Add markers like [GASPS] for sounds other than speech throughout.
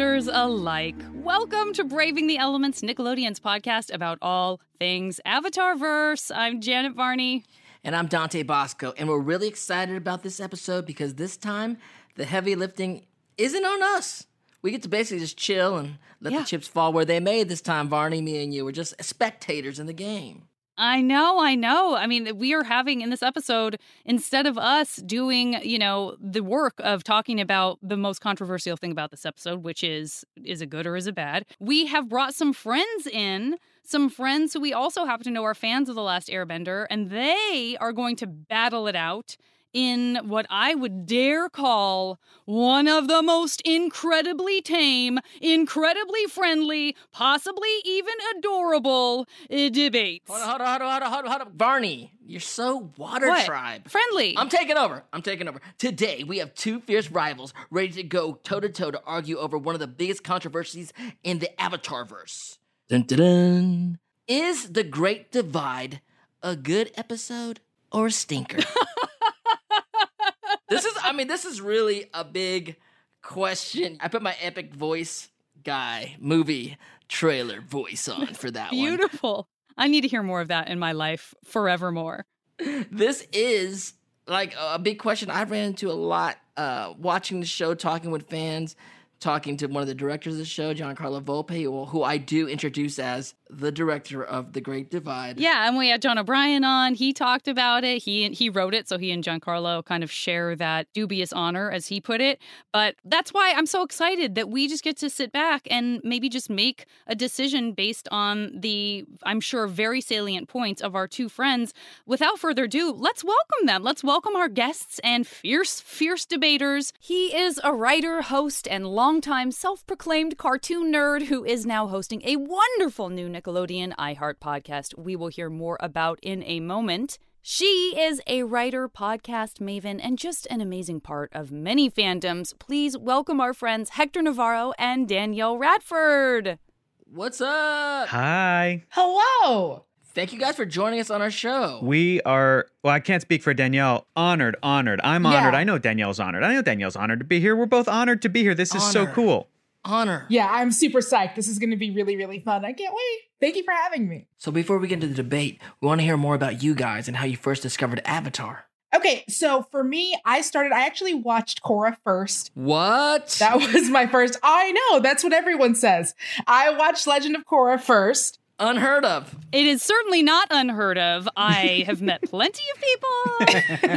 Alike. Welcome to Braving the Elements, Nickelodeon's podcast about all things Avatar verse. I'm Janet Varney. And I'm Dante Basco, and we're really excited about this episode because this time the heavy lifting isn't on us. We get to basically just chill and let Yeah. the chips fall where they may this time, Varney, me and you. We're just spectators in the game. I know, I know. I mean, we are having in this episode, instead of us doing, you know, the work of talking about the most controversial thing about this episode, which is is it good or is it bad, we have brought some friends in, some friends who we also happen to know are fans of The Last Airbender, and they are going to battle it out in what I would dare call one of the most incredibly tame, incredibly friendly, possibly even adorable uh, debates. Hold on, hold on, hold on, hold on, hold on, hold on. Varney, you're so water What? tribe. Friendly. I'm taking over. I'm taking over. Today, we have two fierce rivals ready to go toe to toe to argue over one of the biggest controversies in the Avatar verse. Dun, dun, dun. Is The Great Divide a good episode or a stinker? [LAUGHS] this is, I mean, this is really a big question. I put my epic voice guy movie trailer voice on for that one. Beautiful. I need to hear more of that in my life forevermore. this is like a big question I ran into a lot uh, watching the show, talking with fans, talking to one of the directors of the show, Giancarlo Volpe, who, who I do introduce as the director of The Great Divide. Yeah, and we had John O'Brien on. He talked about it. He he wrote it, so he and Giancarlo kind of share that dubious honor, as he put it. But that's why I'm so excited that we just get to sit back and maybe just make a decision based on the, I'm sure, very salient points of our two friends. Without further ado, let's welcome them. Let's welcome our guests and fierce, fierce debaters. He is a writer, host, and longtime self-proclaimed cartoon nerd who is now hosting a wonderful new Nickelodeon iHeart podcast we will hear more about in a moment. She is a writer, podcast maven, and just an amazing part of many fandoms. Please welcome our friends Hector Navarro and Danielle Radford. What's up? Hi. Hello. Thank you guys for joining us on our show. We are, well, I can't speak for Danielle. Honored, honored. I'm honored. Yeah. I know Danielle's honored. I know Danielle's honored to be here. We're both honored to be here. This is so cool. Honor. Yeah, I'm super psyched. This is going to be really, really fun. I can't wait. Thank you for having me. So before we get into the debate, we want to hear more about you guys and how you first discovered Avatar. Okay, so for me, I started, I actually watched Korra first. What? That [LAUGHS] was my first. I know, that's what everyone says. I watched Legend of Korra first. Unheard of. It is certainly not unheard of. I [LAUGHS] have met plenty of people who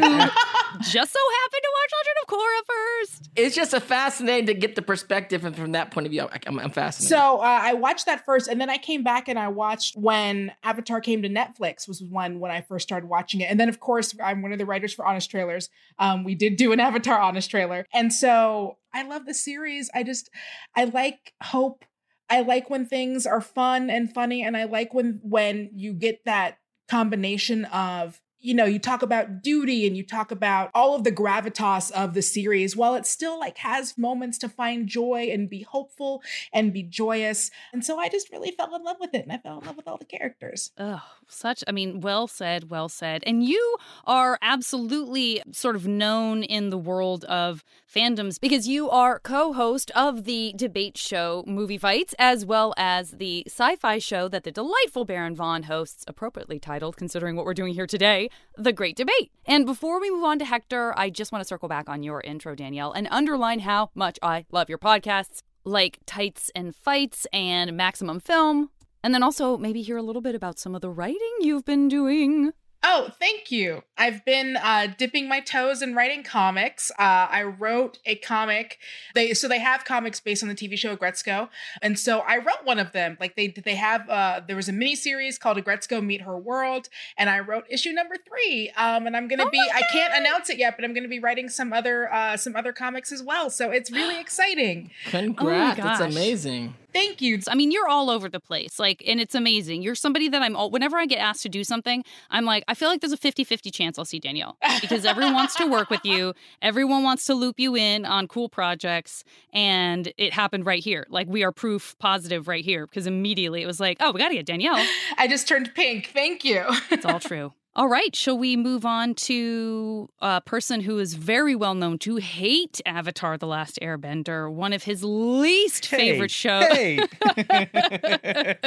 just so happen to watch Legend of Korra first. It's just a fascinating to get the perspective, and from that point of view, I- I'm, I'm fascinated. So uh, I watched that first, and then I came back and I watched when Avatar came to Netflix. Was one when I first started watching it, and then of course I'm one of the writers for Honest Trailers. Um, we did do an [LAUGHS] Avatar Honest trailer, and so I love the series. I just I like hope. I like when things are fun and funny, and I like when when you get that combination of you know you talk about duty and you talk about all of the gravitas of the series while it still like has moments to find joy and be hopeful and be joyous. And so i just really fell in love with it and i fell in love with all the characters. Oh, such, I mean, well said, well said. And you are absolutely sort of known in the world of fandoms because you are co host of the debate show Movie Fights, as well as the sci fi show that the delightful Baron Vaughn hosts, appropriately titled, considering what we're doing here today, The Great Debate. And before we move on to Hector, I just want to circle back on your intro, Danielle, and underline how much I love your podcasts like Tights and Fights and Maximum Film. And then also maybe hear a little bit about some of the writing you've been doing. Oh, thank you. I've been uh, dipping my toes in writing comics. Uh, I wrote a comic. They so they have comics based on the TV show Aggretsuko, and so I wrote one of them. Like they they have uh, there was a mini series called Aggretsuko Meet Her World, and I wrote issue number three. Um, and I'm gonna Oh be my I can't announce it yet, but I'm gonna be writing some other uh, some other comics as well. So it's really [GASPS] exciting. Congrats. That's amazing. Thank you. I mean, you're all over the place. Like, and it's amazing. You're somebody that I'm all, whenever I get asked to do something, I'm like, I feel like there's a 50 50 chance I'll see Danielle because everyone wants to work with you. [LAUGHS] Everyone wants to loop you in on cool projects. And it happened right here. Like, we are proof positive right here because immediately it was like, oh, we got to get Danielle. [LAUGHS] I just turned pink. Thank you. It's all [LAUGHS] true. All right, shall we move on to a person who is very well known to hate Avatar The Last Airbender, one of his least favorite shows. Hey. [LAUGHS]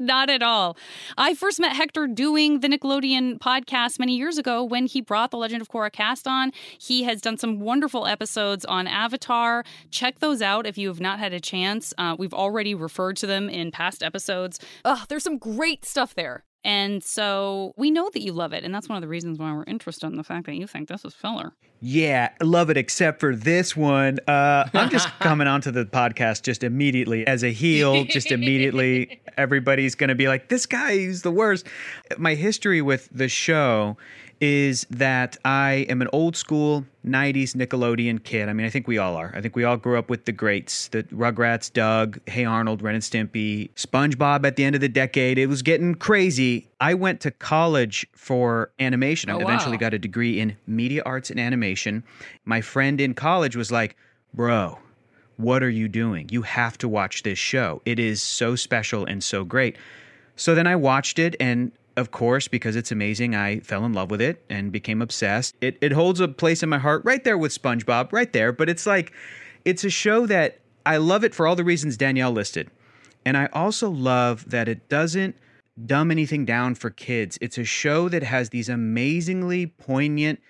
Not at all. I first met Hector doing the Nickelodeon podcast many years ago when he brought the Legend of Korra cast on. He has done some wonderful episodes on Avatar. Check those out if you have not had a chance. Uh, we've already referred to them in past episodes. Ugh, there's some great stuff there. And so we know that you love it. And that's one of the reasons why we're interested in the fact that you think this is filler. Yeah, love it except for this one. Uh, I'm just [LAUGHS] coming onto the podcast just immediately as a heel, just [LAUGHS] immediately. Everybody's going to be like, this guy is the worst. My history with the show is that I am an old school 90s Nickelodeon kid. I mean, I think we all are. I think we all grew up with the greats the Rugrats, Doug, Hey Arnold, Ren and Stimpy, SpongeBob at the end of the decade. It was getting crazy. I went to college for animation. Oh, I Oh, eventually wow. got a degree in media arts and animation. My friend in college was like, Bro, what are you doing? You have to watch this show. It is so special and so great. So then I watched it, and of course, because it's amazing, I fell in love with it and became obsessed. It, it holds a place in my heart right there with SpongeBob, right there. But it's like, it's a show that I love it for all the reasons Danielle listed. And I also love that it doesn't dumb anything down for kids. It's a show that has these amazingly poignant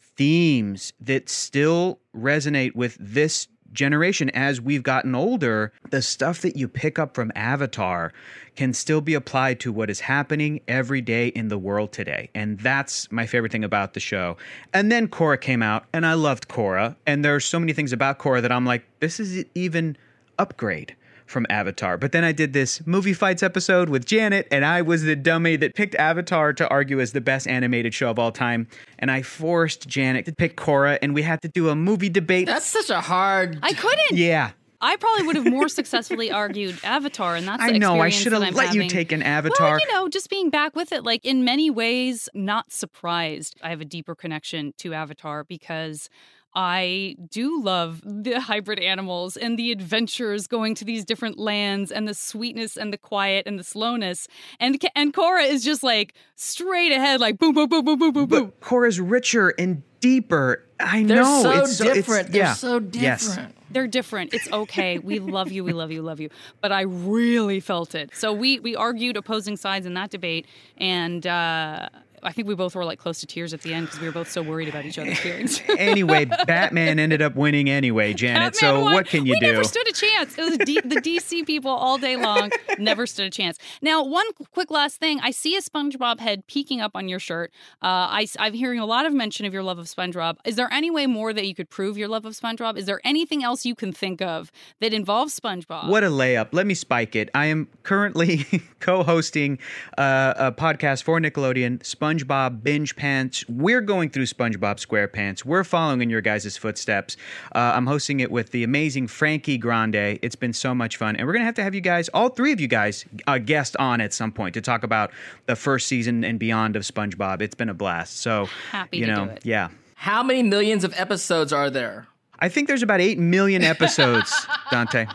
themes that still resonate with this generation as we've gotten older. The stuff that you pick up from Avatar can still be applied to what is happening every day in the world today. And that's my favorite thing about the show. And then Korra came out, and I loved Korra. And there are so many things about Korra that I'm like, this is even upgrade from Avatar. But then I did this movie fights episode with Janet, and I was the dummy that picked Avatar to argue as the best animated show of all time. And I forced Janet to pick Korra, and we had to do a movie debate. That's such a hard. I couldn't. yeah. I probably would have more successfully argued Avatar, and that's the I know. I should have I'm let you take an Avatar. Well, you know, just being back with it, like in many ways, not surprised. I have a deeper connection to Avatar because I do love the hybrid animals and the adventures going to these different lands and the sweetness and the quiet and the slowness. And and Korra is just like straight ahead, like boom, boom, boom, boom, boom, boom, boom. but Korra's richer and deeper. I know. They're know. so it's so, it's- different. They're yeah. so Yes. different. They're different. It's okay. We love you. We love you. Love you. But I really felt it. So we we argued opposing sides in that debate, and uh, I think we both were like close to tears at the end because we were both so worried about each other's [LAUGHS] feelings. anyway, Batman ended up winning anyway, Janet. so won. what can you we do? never stood a chance. It was D- the DC people all day long. Never stood a chance. Now, one quick last thing. I see a SpongeBob head peeking up on your shirt. Uh, I, am hearing a lot of mention of your love of SpongeBob. Is there any way more that you could prove your love of SpongeBob? Is there anything else you can think of that involves SpongeBob? What a layup. Let me spike it. I am currently [LAUGHS] co hosting uh, a podcast for Nickelodeon, SpongeBob Binge Pants. We're going through SpongeBob SquarePants. We're following in your guys' footsteps. Uh, I'm hosting it with the amazing Frankie Grande. It's been so much fun. And we're going to have to have you guys, all three of you guys, uh, guest on at some point to talk about the first season and beyond of SpongeBob. It's been a blast. So, Happy you to know, do it. yeah. How many millions of episodes are there? I think there's about 8 million [LAUGHS] episodes, Dante.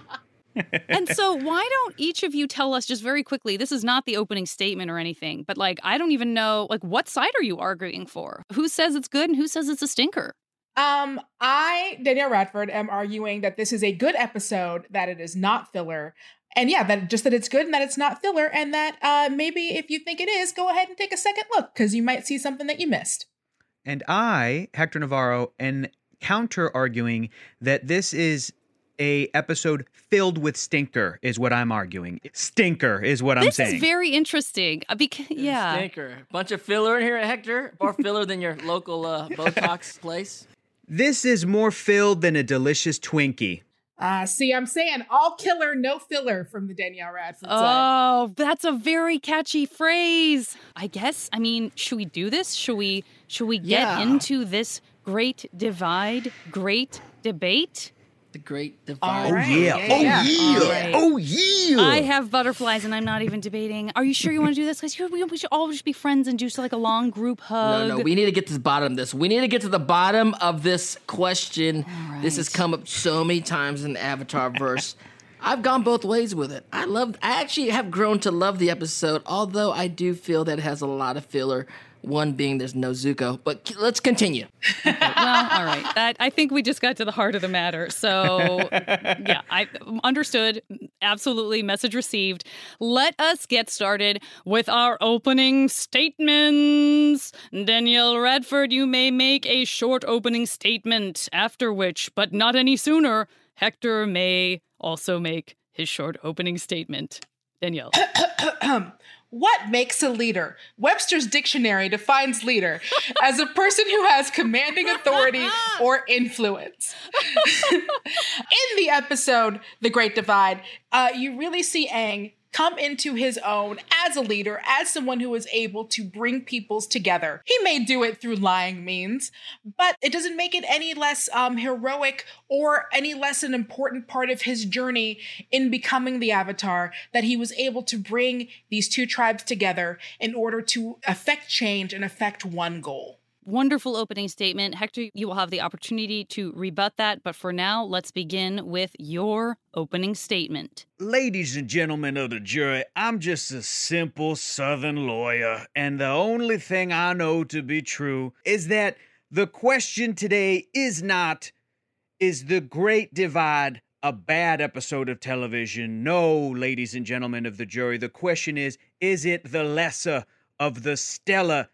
and so why don't each of you tell us just very quickly this is not the opening statement or anything but like i don't even know like what side are you arguing for who says it's good and who says it's a stinker Um, I, Danielle Radford, am arguing that this is a good episode, that it is not filler. And yeah, that just that it's good and that it's not filler, and that uh maybe if you think it is, go ahead and take a second look, because you might see something that you missed. And I, Hector Navarro, am counter arguing that this is a episode filled with stinker is what I'm arguing. Stinker is what I'm saying. This saying. is very interesting. uh, Because yeah, Stinker. Bunch of filler in here, Hector. More filler than your local uh, Botox place. This is more filled than a delicious Twinkie. Uh, see, I'm saying all killer, no filler from the Danielle Radford side. Oh, that's a very catchy phrase. I guess. I mean, should we do this? Should we should we get Yeah. into this great divide, great debate? The great All divide. right. Oh yeah. yeah, Oh yeah. yeah. All right. Oh yeah. I have butterflies and I'm not even debating. Are you sure you want to do this? Because we, we should all just be friends and do so like a long group hug. No, no, we need to get to the bottom of this. We need to get to the bottom of this question. This has come up so many times in the Avatar verse. I've gone both ways with it. I love I actually have grown to love the episode, although I do feel that it has a lot of filler. One being there's no Zuko. But c- let's continue. [LAUGHS] well, all right. That I think we just got to the heart of the matter. So, [LAUGHS] yeah, I understood. Absolutely, message received. Let us get started with our opening statements. Danielle Radford, you may make a short opening statement. After which, but not any sooner, Hector may also make his short opening statement. Danielle. [COUGHS] What makes a leader? Webster's dictionary defines leader [LAUGHS] as a person who has commanding authority [LAUGHS] or influence. [LAUGHS] In the episode, The Great Divide, uh, you really see Aang come into his own as a leader, as someone who is able to bring peoples together. He may do it through lying means, but it doesn't make it any less um, heroic or any less an important part of his journey in becoming the Avatar that he was able to bring these two tribes together in order to affect change and affect one goal. Wonderful opening statement. Hector, you will have the opportunity to rebut that. But for now, let's begin with your opening statement. Ladies and gentlemen of the jury, I'm just a simple Southern lawyer, and the only thing I know to be true is that the question today is not, is the Great Divide a bad episode of television? No, ladies and gentlemen of the jury. The question is, is it the lesser of the stellar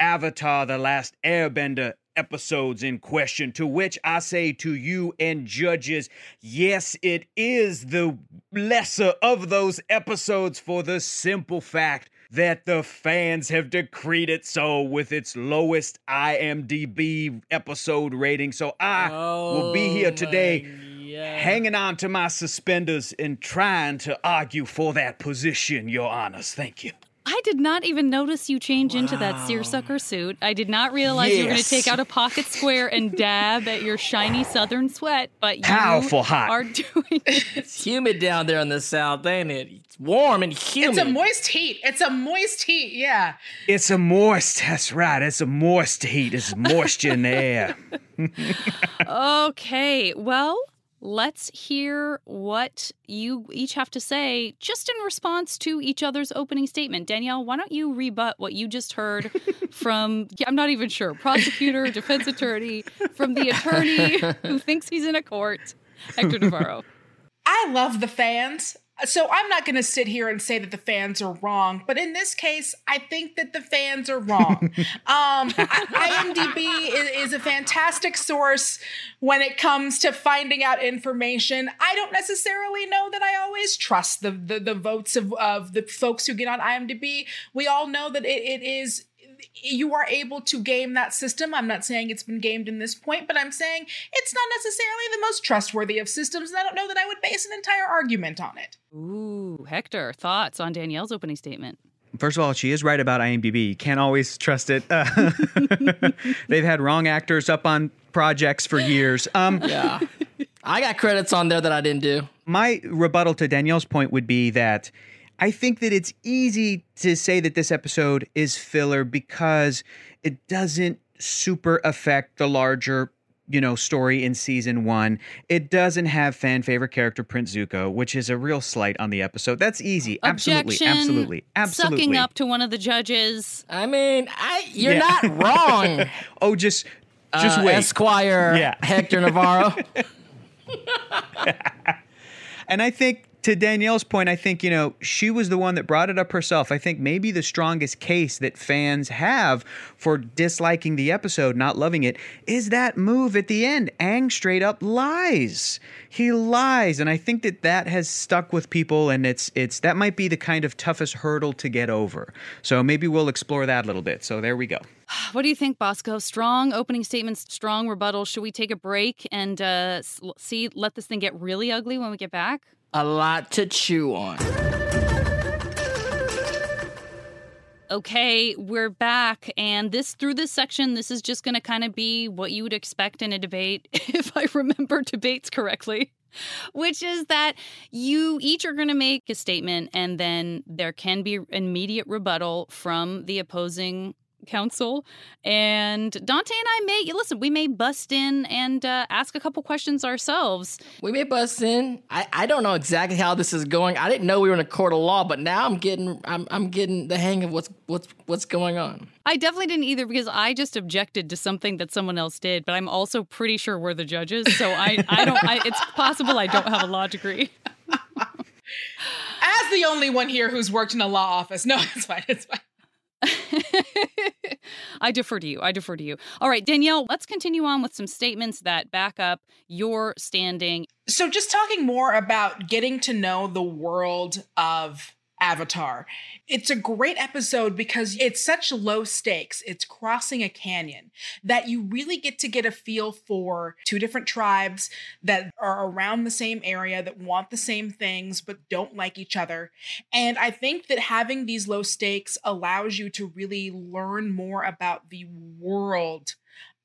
Avatar The Last Airbender episodes in question, to which I say to you and judges, yes, it is the lesser of those episodes for the simple fact that the fans have decreed it so with its lowest IMDb episode rating. So I will be oh, here today hanging on to my suspenders and trying to argue for that position, Your Honors. Thank you. I did not even notice you change into that seersucker suit. I did not realize you were going to take out a pocket square and [LAUGHS] dab at your shiny southern sweat, but you Powerful hot. are doing it. [LAUGHS] It's humid down there in the south, ain't it? It's warm and humid. It's a moist heat. It's a moist heat. Yeah. It's a moist, that's right. It's a moist heat. It's moisture in the air. [LAUGHS] Okay, well, let's hear what you each have to say just in response to each other's opening statement. Danielle, why don't you rebut what you just heard [LAUGHS] from, I'm not even sure, prosecutor, [LAUGHS] defense attorney, from the attorney [LAUGHS] who thinks he's in a court, Hector Navarro. I love the fans. So I'm not going to sit here and say that the fans are wrong, but in this case, I think that the fans are wrong. [LAUGHS] um, I- IMDb is, is a fantastic source when it comes to finding out information. I don't necessarily know that I always trust the the, the votes of, of the folks who get on IMDb. We all know that it, it is you are able to game that system. I'm not saying it's been gamed in this point, but I'm saying it's not necessarily the most trustworthy of systems, and I don't know that I would base an entire argument on it. Ooh, Hector, thoughts on Danielle's opening statement? First of all, she is right about IMDb. Can't always trust it. Uh, [LAUGHS] they've had wrong actors up on projects for years. Um, [LAUGHS] Yeah. I got credits on there that I didn't do. my rebuttal to Danielle's point would be that I think that it's easy to say that this episode is filler because it doesn't super affect the larger you know story in season one it doesn't have fan favorite character prince zuko which is a real slight on the episode that's easy absolutely Objection, absolutely absolutely Sucking up to one of the judges. I mean, I you're Yeah. not wrong. [LAUGHS] oh just just uh, wait Esquire Yeah. Hector Navarro. [LAUGHS] And I think to Danielle's point, I think, you know, she was the one that brought it up herself. I think maybe the strongest case that fans have for disliking the episode, not loving it, is that move at the end. Aang straight up lies. He lies, and I think that that has stuck with people and it's it's that might be the kind of toughest hurdle to get over. So maybe we'll explore that a little bit. So there we go. [SIGHS] What do you think, Basco? Strong opening statements, strong rebuttal. Should we take a break and uh, see let this thing get really ugly when we get back? A lot to chew on. Okay, we're back, and this through this section, this is just going to kind of be what you would expect in a debate, [LAUGHS] if I remember debates correctly, which is that you each are going to make a statement, and then there can be immediate rebuttal from the opposing council. And Dante and I may listen. We may bust in and uh, ask a couple questions ourselves. We may bust in. I, I don't know exactly how this is going. I didn't know we were in a court of law, but now I'm getting I'm I'm getting the hang of what's what's what's going on. I definitely didn't either because I just objected to something that someone else did, but I'm also pretty sure we're the judges, so I I don't. I, it's possible I don't have a law degree. [LAUGHS] As the only one here who's worked in a law office, no, [LAUGHS] it's fine. It's fine. [LAUGHS] I defer to you. I defer to you. All right, Danielle, let's continue on with some statements that back up your standing. So, just talking more about getting to know the world of Avatar. It's a great episode because it's such low stakes. It's crossing a canyon that you really get to get a feel for two different tribes that are around the same area, that want the same things, but don't like each other. And I think that having these low stakes allows you to really learn more about the world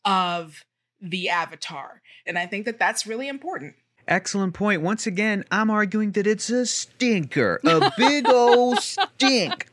of the Avatar. And I think that that's really important. Excellent point. Once again, I'm arguing that it's a stinker, a big old [LAUGHS] stink.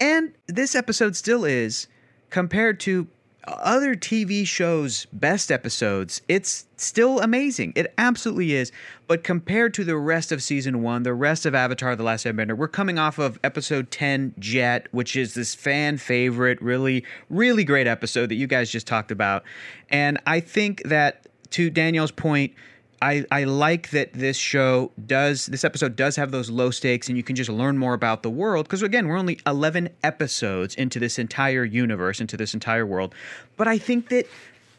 And this episode still is, compared to other TV shows' best episodes, it's still amazing. It absolutely is. But compared to the rest of season one, the rest of Avatar The Last Airbender, we're coming off of episode 10, Jet, which is this fan favorite, really, really great episode that you guys just talked about. And I think that, to Danielle's point, I, I like that this show does this episode does have those low stakes and you can just learn more about the world. Because again we're only 11 episodes into this entire universe into this entire world. But i think that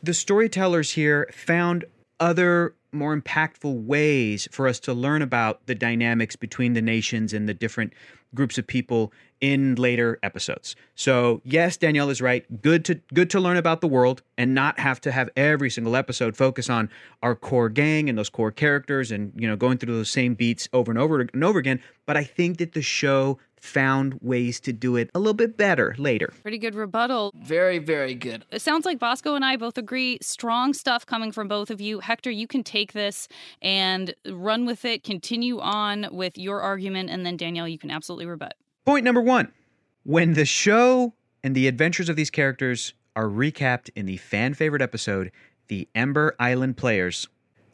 the storytellers here found other more impactful ways for us to learn about the dynamics between the nations and the different groups of people in later episodes. So, yes, Danielle is right. Good to good to learn about the world and not have to have every single episode focus on our core gang and those core characters and, you know, going through those same beats over and over and over again, but I think that the show found ways to do it a little bit better later. Pretty good rebuttal. Very, very good. It sounds like Basco and I both agree. Strong stuff coming from both of you. Hector, you can take this and run with it, continue on with your argument, and then Danielle, you can absolutely rebut. Point number one when the show and the adventures of these characters are recapped in the fan favorite episode, The Ember Island Players,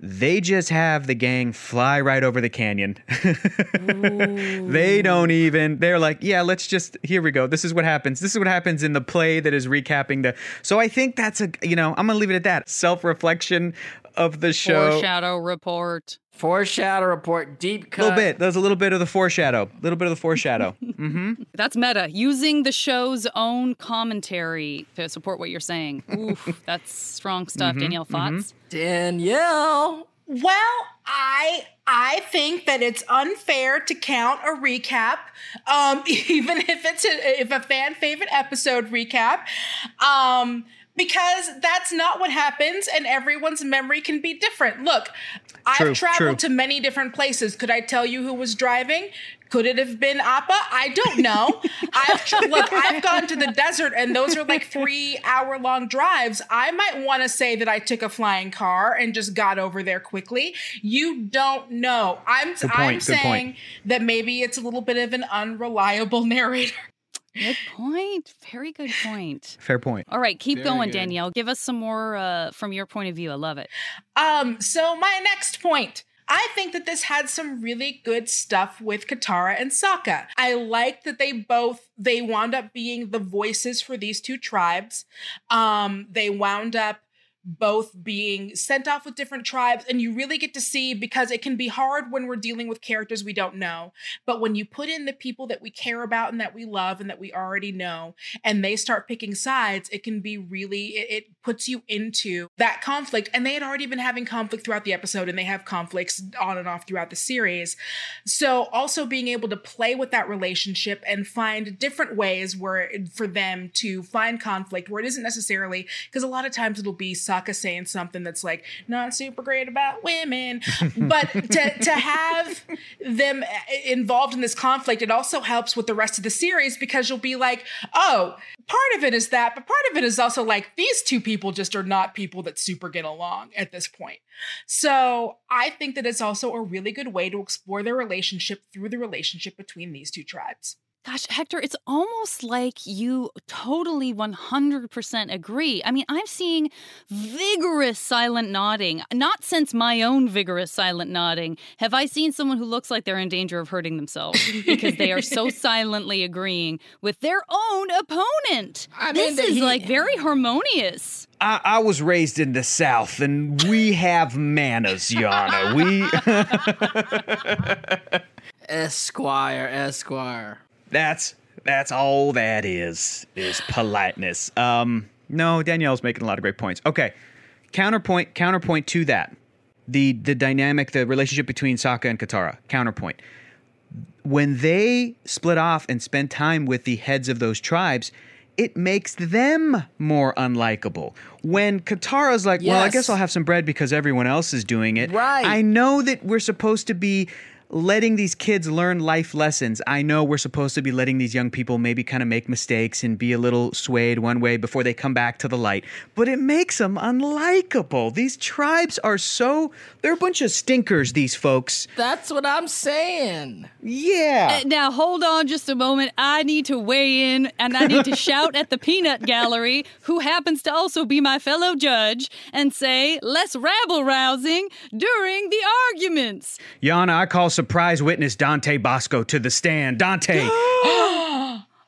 they just have the gang fly right over the canyon. [LAUGHS] they don't even, they're like, yeah, let's just, here we go. This is what happens. This is what happens in the play that is recapping the. So I think that's a, you know, I'm going to leave it at that. Self reflection of the show. Foreshadow report. Foreshadow report, deep cut. A little bit. There's a little bit of the foreshadow. A little bit of the foreshadow. [LAUGHS] mm-hmm. That's meta. Using the show's own commentary to support what you're saying. [LAUGHS] Oof, that's strong stuff. Mm-hmm, Danielle, thoughts? Mm-hmm. Danielle. Well, I I think that it's unfair to count a recap, um, [LAUGHS] even if it's a, if a fan favorite episode recap. Um, because that's not what happens and everyone's memory can be different. Look, True, I've traveled true. to many different places. Could I tell you who was driving? Could it have been Appa? I don't know. [LAUGHS] I've tr- look, I've gone to the desert and those are like 3 hour long drives. I might want to say that I took a flying car and just got over there quickly. You don't know. I'm point, I'm saying point. that maybe it's a little bit of an unreliable [LAUGHS] narrator. Good point. Very good point. Fair point. All right, keep Very going, good. Danielle. Give us some more uh, from your point of view. I love it. Um, so my next point. I think that this had some really good stuff with Katara and Sokka. I like that they both they wound up being the voices for these two tribes. Um, they wound up both being sent off with different tribes. And you really get to see because it can be hard when we're dealing with characters we don't know. But when you put in the people that we care about and that we love and that we already know, and they start picking sides, it can be really, it, it puts you into that conflict. And they had already been having conflict throughout the episode, and they have conflicts on and off throughout the series. So also being able to play with that relationship and find different ways where for them to find conflict where it isn't necessarily because a lot of times it'll be Sokka saying something that's like not super great about women, but to to have them eh, involved in this conflict, it also helps with the rest of the series because you'll be like, oh, part of it is that, but part of it is also like these two people just are not people that super get along at this point. So I think that it's also a really good way to explore their relationship through the relationship between these two tribes. Gosh, Hector, it's almost like you totally 100% agree. I mean, I'm seeing vigorous silent nodding. Not since my own vigorous silent nodding have I seen someone who looks like they're in danger of hurting themselves because they are so [LAUGHS] silently agreeing with their own opponent. I mean, this is he, like very harmonious. I, I, was raised in the South, and we have manners, Yana. We. [LAUGHS] Esquire, Esquire. That's that's all that is is politeness. Um, no, Danielle's making a lot of great points. Okay, counterpoint counterpoint to that, the the dynamic, the relationship between Sokka and Katara. Counterpoint. When they split off and spend time with the heads of those tribes, it makes them more unlikable. When Katara's like, yes. well, I guess I'll have some bread because everyone else is doing it. Right. I know that we're supposed to be letting these kids learn life lessons. I know we're supposed to be letting these young people maybe kind of make mistakes and be a little swayed one way before they come back to the light, but it makes them unlikable. These tribes are so, they're a bunch of stinkers, these folks. That's what I'm saying. Yeah. Uh, now, hold on just a moment. I need to weigh in and I need to [LAUGHS] shout at the peanut gallery, who happens to also be my fellow judge, and say, less rabble rousing during the arguments. Yana, I call some surprise witness Dante Basco to the stand. Dante! [GASPS]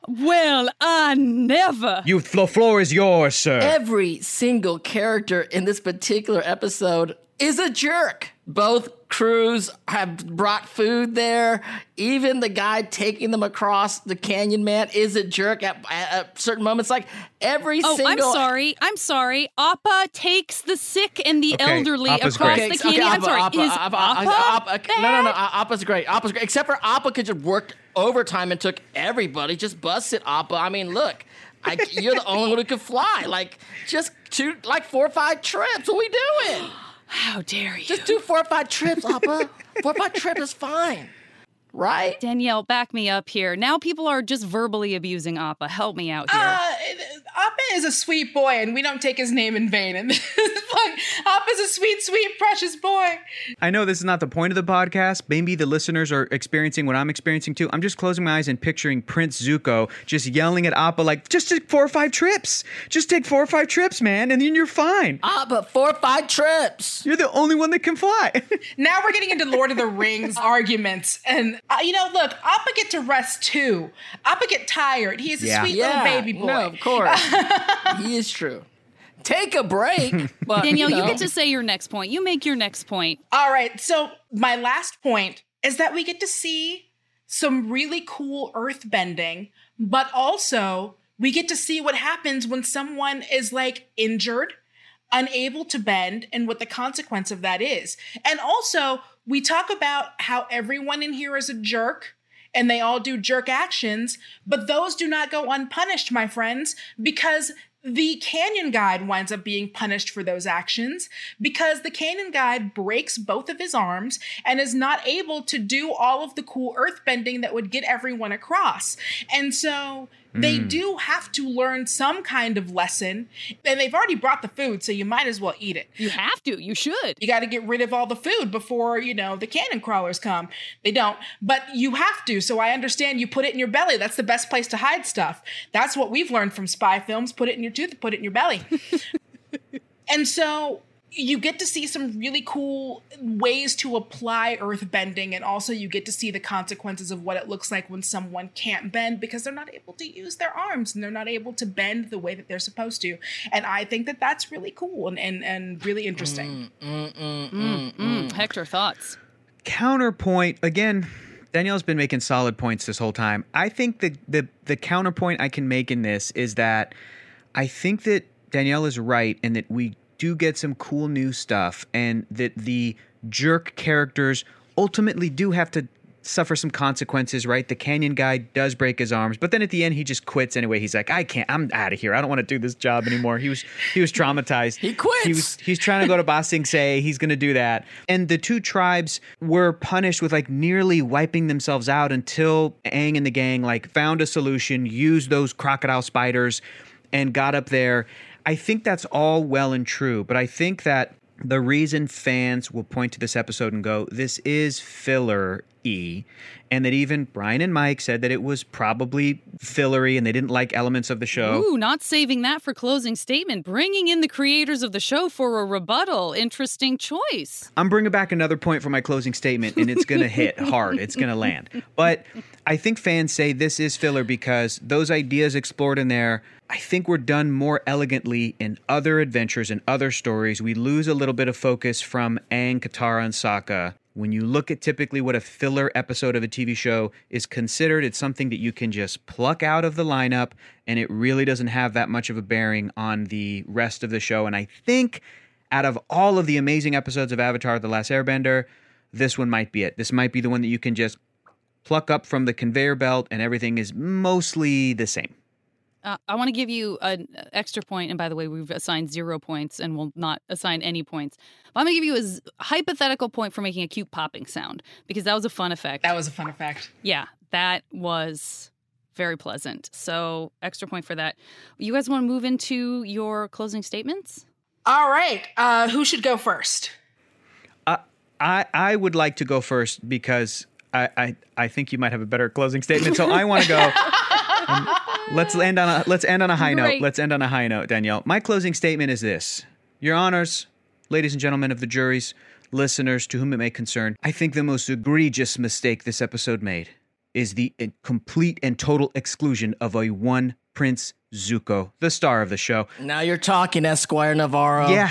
well, I never. You, the floor is yours, sir. Every single character in this particular episode is a jerk. Both crews have brought food there. Even the guy taking them across the canyon, man, is a jerk at, at certain moments. Like every oh, single. oh, single. I'm sorry. I'm sorry. Appa takes the sick and the okay, elderly Appa's across great. the canyon. Okay, I'm sorry. Appa, is Appa, Appa, Appa no, no, no. Appa's great. Appa's great. Except for Appa could just work overtime and took everybody. Just busted Appa. I mean, look. I, you're the only one who can fly. Like, just two, like four or five trips. What we doing? [GASPS] [GASPS] [GASPS] How dare you? Just do four or five trips, Appa. four or five trips is fine. Right? Danielle, back me up here. Now people are just verbally abusing Appa. Help me out here. Uh, Appa is a sweet boy, and we don't take his name in vain. And [LAUGHS] Appa's a sweet, sweet, precious boy. I know this is not the point of the podcast. Maybe the listeners are experiencing what I'm experiencing too. I'm just closing my eyes and picturing Prince Zuko just yelling at Appa like, just take four or five trips. Just take four or five trips, man, and then you're fine. Appa, four or five trips. You're the only one that can fly. [LAUGHS] now we're getting into Lord of the Rings [LAUGHS] arguments. And, uh, you know, look, Appa get to rest too. Appa get tired. He's a yeah. sweet yeah. little baby boy. No, of course. [LAUGHS] he is true. Take a break. [LAUGHS] But, Danielle, you, know. you get to say your next point. You make your next point. All right. So, my last point is that we get to see some really cool earth bending, but also we get to see what happens when someone is like injured, unable to bend, and what the consequence of that is. And also, we talk about how everyone in here is a jerk and they all do jerk actions, but those do not go unpunished, my friends, because the canyon guide winds up being punished for those actions because the canyon guide breaks both of his arms and is not able to do all of the cool earth bending that would get everyone across. And so they mm. do have to learn some kind of lesson. And they've already brought the food, so you might as well eat it. You have to. You should. You got to get rid of all the food before, you know, the canyon crawlers come. They don't, but you have to. So I understand you put it in your belly. That's the best place to hide stuff. That's what we've learned from spy films. Put it in your tooth, put it in your belly. [LAUGHS] and so you get to see some really cool ways to apply earth bending and also you get to see the consequences of what it looks like when someone can't bend because they're not able to use their arms and they're not able to bend the way that they're supposed to and i think that that's really cool and and, and really interesting Mm, mm, mm, Mm, mm. mm. Hector, thoughts? counterpoint again danielle's been making solid points this whole time i think the, the the counterpoint i can make in this is that i think that danielle is right and that we do get some cool new stuff and that the jerk characters ultimately do have to suffer some consequences right the canyon guy does break his arms but then at the end he just quits anyway he's like i can't i'm out of here i don't want to do this job anymore he was he was traumatized [LAUGHS] He quits. he was he's trying to go to [LAUGHS] Ba Sing Se. He's going to do that. And the two tribes were punished with like nearly wiping themselves out until Aang and the gang like found a solution, used those crocodile spiders, and got up there. I think that's all well and true, but I think that the reason fans will point to this episode and go, "This is filler." E, and that even Bryan and Mike said that it was probably fillery and they didn't like elements of the show. Ooh, not saving that for closing statement. Bringing in the creators of the show for a rebuttal. Interesting choice. I'm bringing back another point for my closing statement, and it's going to hit [LAUGHS] hard. It's going to land. But I think fans say this is filler because those ideas explored in there, I think were done more elegantly in other adventures and other stories. We lose a little bit of focus from Aang, Katara, and Sokka. When you look at typically what a filler episode of a TV show is considered, it's something that you can just pluck out of the lineup, and it really doesn't have that much of a bearing on the rest of the show. And I think out of all of the amazing episodes of Avatar The Last Airbender, this one might be it. This might be the one that you can just pluck up from the conveyor belt and everything is mostly the same. Uh, I want to give you an extra point, and by the way, we've assigned zero points, and will not assign any points. But I'm going to give you a z- hypothetical point for making a cute popping sound because that was a fun effect. that was a fun effect yeah, that was very pleasant. So extra point for that. You guys want to move into your closing statements? all right uh who should go first I I, I would like to go first because I, I, I think you might have a better closing statement. So I want to go. [LAUGHS] Um, let's end on a let's end on a high note. Let's end on a high note, Danielle. My closing statement is this: Your honors, ladies and gentlemen of the juries, listeners to whom it may concern, I think the most egregious mistake this episode made is the complete and total exclusion of a one Prince Zuko, the star of the show. Now you're talking, Esquire Navarro. Yeah,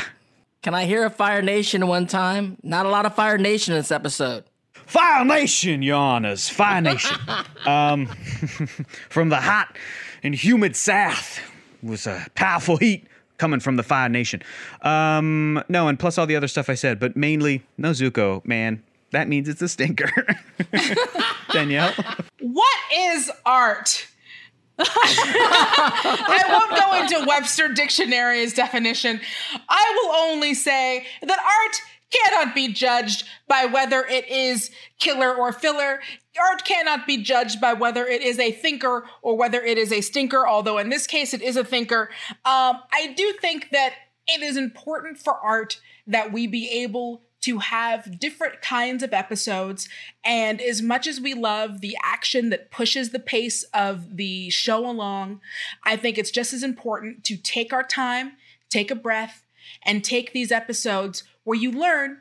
Can I hear a Fire Nation one time? Not a lot of Fire Nation in this episode. Fire Nation, your honors, Fire Nation. [LAUGHS] um, [LAUGHS] from the hot and humid south was a powerful heat coming from the Fire Nation. Um, no, and plus all the other stuff I said, but mainly no Zuko, man. That means it's a stinker. [LAUGHS] Danielle? What is art? I won't go into Webster Dictionary's definition. I will only say that art cannot be judged by whether it is killer or filler. Art cannot be judged by whether it is a thinker or whether it is a stinker, although in this case it is a thinker. Um, I do think that it is important for art that we be able to have different kinds of episodes. And as much as we love the action that pushes the pace of the show along, I think it's just as important to take our time, take a breath, and take these episodes where you learn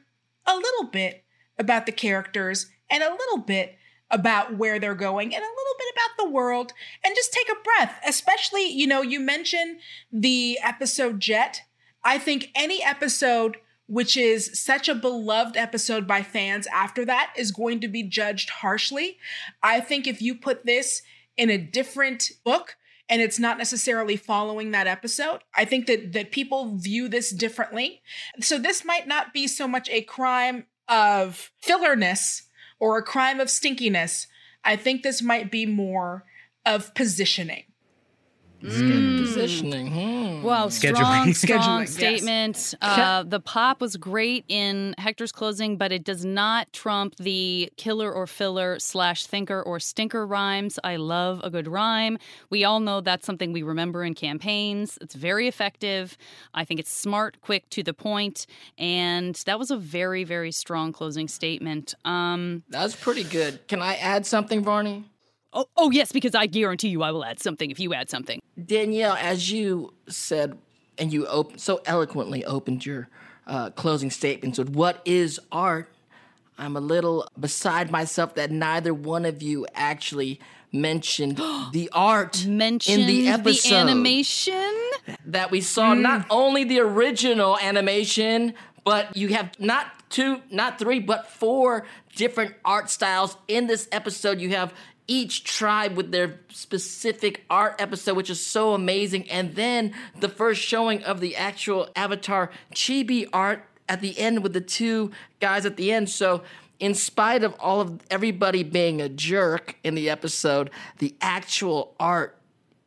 a little bit about the characters and a little bit about where they're going and a little bit about the world. And just take a breath especially you know you mentioned the episode jet. I think any episode which is such a beloved episode by fans after that is going to be judged harshly. I think if you put this in a different book and it's not necessarily following that episode. I think that that people view this differently. So this might not be so much a crime of fillerness or a crime of stinkiness. I think this might be more of positioning. Positioning. Hmm. Wow, Scheduling. strong, [LAUGHS] strong Scheduling, yes. statement. Uh, the pop was great in Hector's closing, but it does not trump the killer or filler slash thinker or stinker rhymes. I love a good rhyme. We all know that's something we remember in campaigns. It's very effective. I think it's smart, quick, to the point, and that was a very, very strong closing statement. Um, That's pretty good. Can I add something, Varney? Oh, oh yes, because I guarantee you, I will add something if you add something. Danielle, as you said, and you op- so eloquently opened your uh, closing statements with what is art. I'm a little beside myself that neither one of you actually mentioned [GASPS] the art Mentioned in the episode the animation. that we saw not only the original animation, but you have not two, not three, but four different art styles in this episode. You have each tribe with their specific art episode, which is so amazing. And then the first showing of the actual Avatar chibi art at the end with the two guys at the end. So in spite of all of everybody being a jerk in the episode, the actual art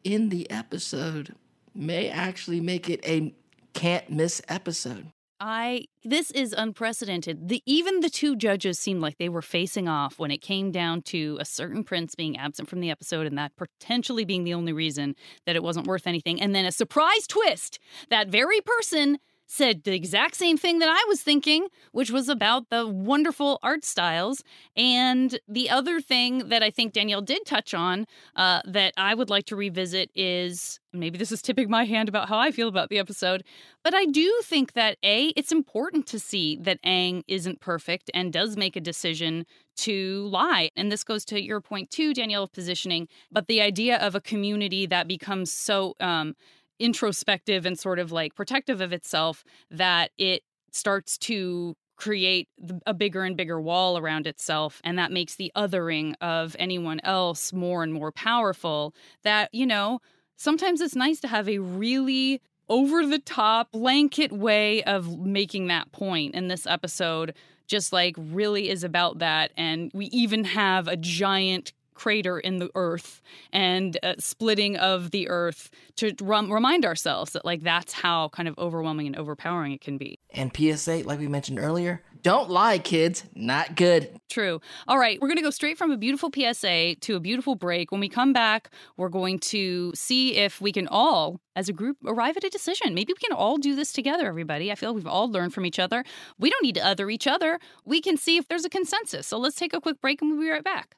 in the episode may actually make it a can't miss episode. I this is unprecedented. The even the two judges seemed like they were facing off when it came down to a certain prince being absent from the episode and that potentially being the only reason that it wasn't worth anything. And then a surprise twist. That very person said the exact same thing that I was thinking, which was about the wonderful art styles. And the other thing that I think Danielle did touch on uh, that I would like to revisit is maybe this is tipping my hand about how I feel about the episode, but I do think that A, it's important to see that Aang isn't perfect and does make a decision to lie. And this goes to your point too, Danielle, of positioning, but the idea of a community that becomes so um, introspective and sort of like protective of itself that it starts to create a bigger and bigger wall around itself and that makes the othering of anyone else more and more powerful that you know sometimes it's nice to have a really over the top blanket way of making that point and this episode just like really is about that and we even have a giant crater in the earth and uh, splitting of the earth to rum- remind ourselves that like that's how kind of overwhelming and overpowering it can be. And PSA, like we mentioned earlier, don't lie, kids. Not good. True. All right, we're going to go straight from a beautiful PSA to a beautiful break. When we come back, we're going to see if we can all, as a group, arrive at a decision. Maybe we can all do this together, everybody. I feel like we've all learned from each other. We don't need to other each other. We can see if there's a consensus. So let's take a quick break and we'll be right back.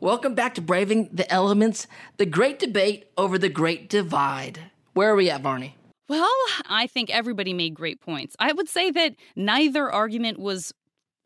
Welcome back to Braving the Elements, the great debate over the great divide. Where are we at, Varney? Well, I think everybody made great points. I would say that neither argument was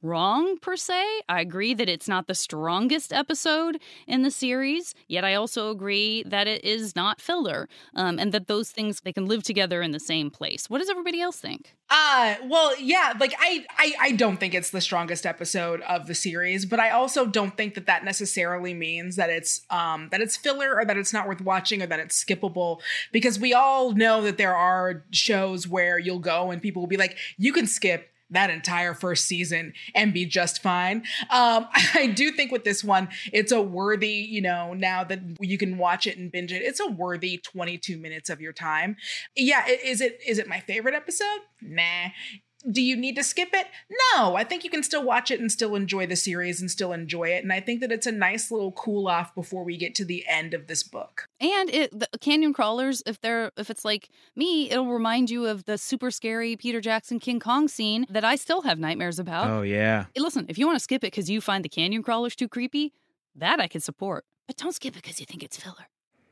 wrong per se. I agree that it's not the strongest episode in the series, yet I also agree that it is not filler um, and that those things they can live together in the same place. What does everybody else think? Uh well yeah like I, I I don't think it's the strongest episode of the series but I also don't think that that necessarily means that it's um that it's filler or that it's not worth watching or that it's skippable because we all know that there are shows where you'll go and people will be like you can skip that entire first season and be just fine. Um, [LAUGHS] I do think with this one, it's a worthy, you know, now that you can watch it and binge it, it's a worthy 22 minutes of your time. Yeah, is it is it my favorite episode? Nah do you need to skip it? No, I think you can still watch it and still enjoy the series and still enjoy it. And I think that it's a nice little cool off before we get to the end of this book. And it the canyon crawlers, if they're if it's like me, it'll remind you of the super scary Peter Jackson King Kong scene that I still have nightmares about. Oh yeah. Listen, if you want to skip it because you find the canyon crawlers too creepy, that I can support. But don't skip it because you think it's filler.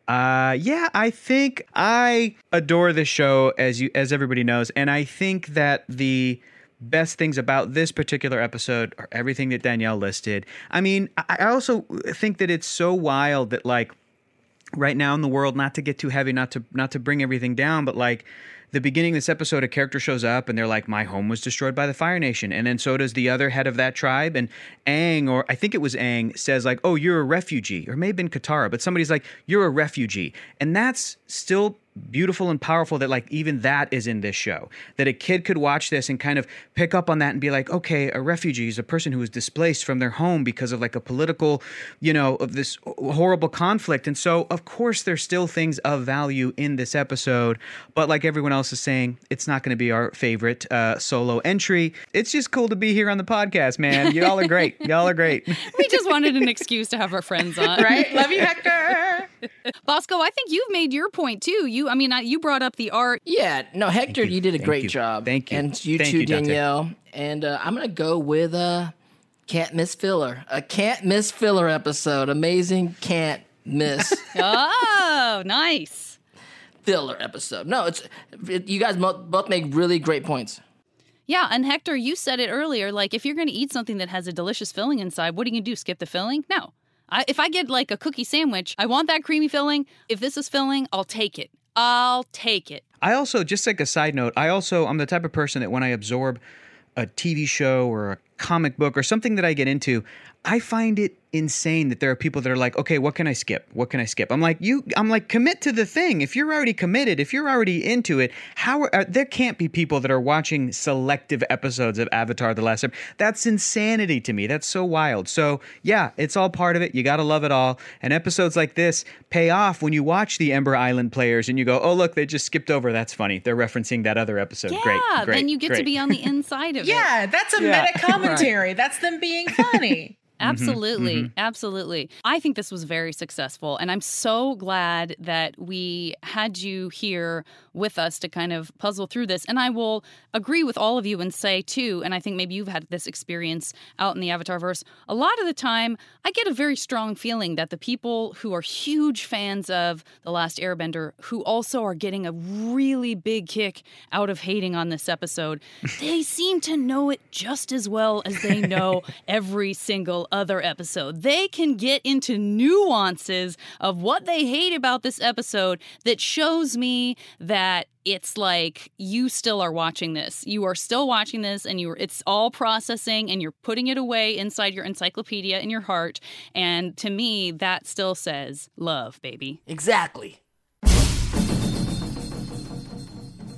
Uh, yeah, I think I adore this show as you as everybody knows, and I think that the best things about this particular episode are everything that Danielle listed. I mean, I also think that it's so wild that like right now in the world, not to get too heavy, not to not to bring everything down, but like the beginning of this episode, a character shows up and they're like, My home was destroyed by the Fire Nation. And then so does the other head of that tribe. And Aang, or I think it was Aang, says, like, Oh, you're a refugee. Or maybe in Katara, but somebody's like, You're a refugee. And that's still beautiful and powerful that like even that is in this show. That a kid could watch this and kind of pick up on that and be like okay a refugee is a person who is displaced from their home because of like a political you know of this horrible conflict. And so of course there's still things of value in this episode but like everyone else is saying it's not going to be our favorite uh, solo entry. It's just cool to be here on the podcast man. Y'all are great. [LAUGHS] Y'all are great. We just wanted an excuse to have our friends on. Right? Love you [LAUGHS] hector basco i think you've made your point too you I mean, you brought up the art. Yeah, no, Hector, you. you. did a Thank great you. job. Thank you. And you Thank too, you, Doctor. Danielle. And uh, I'm gonna go with a can't miss filler. A can't miss filler episode. Amazing, can't miss. [LAUGHS] oh, nice. filler episode. No, it's it, you guys mo- both make really great points. Yeah, and Hector, you said it earlier. Like, if you're going to eat something that has a delicious filling inside, what are you going to do? Skip the filling? No. I, if I get like a cookie sandwich, I want that creamy filling. If this is filling, I'll take it. I'll take it. I also, just like a side note, I also, I'm the type of person that when I absorb a TV show or a comic book or something that I get into, I find it insane that there are people that are like, okay, what can I skip? What can I skip? I'm like, you, I'm like, commit to the thing. If you're already committed, if you're already into it, how are, uh, there can't be people that are watching selective episodes of Avatar: The Last. Airbender. That's insanity to me. That's so wild. So yeah, it's all part of it. You got to love it all. And episodes like this pay off when you watch the Ember Island players and you go, oh look, they just skipped over. That's funny. They're referencing that other episode. Yeah, great, great. then you get to be on the inside of [LAUGHS] it. Yeah, that's a Yeah, meta commentary. [LAUGHS] That's them being funny. Mm-hmm. Absolutely. Mm-hmm. Absolutely. I think this was very successful. And I'm so glad that we had you here with us to kind of puzzle through this. And I will agree with all of you and say, too, and I think maybe you've had this experience out in the Avatar verse. A lot of the time, I get a very strong feeling that the people who are huge fans of The Last Airbender, who also are getting a really big kick out of hating on this episode, [LAUGHS] they seem to know it just as well as they know [LAUGHS] every single other episode. They can get into nuances of what they hate about this episode that shows me that it's like you still are watching this. You are still watching this and you are it's all processing and you're putting it away inside your encyclopedia in your heart and to me that still says love, baby. Exactly.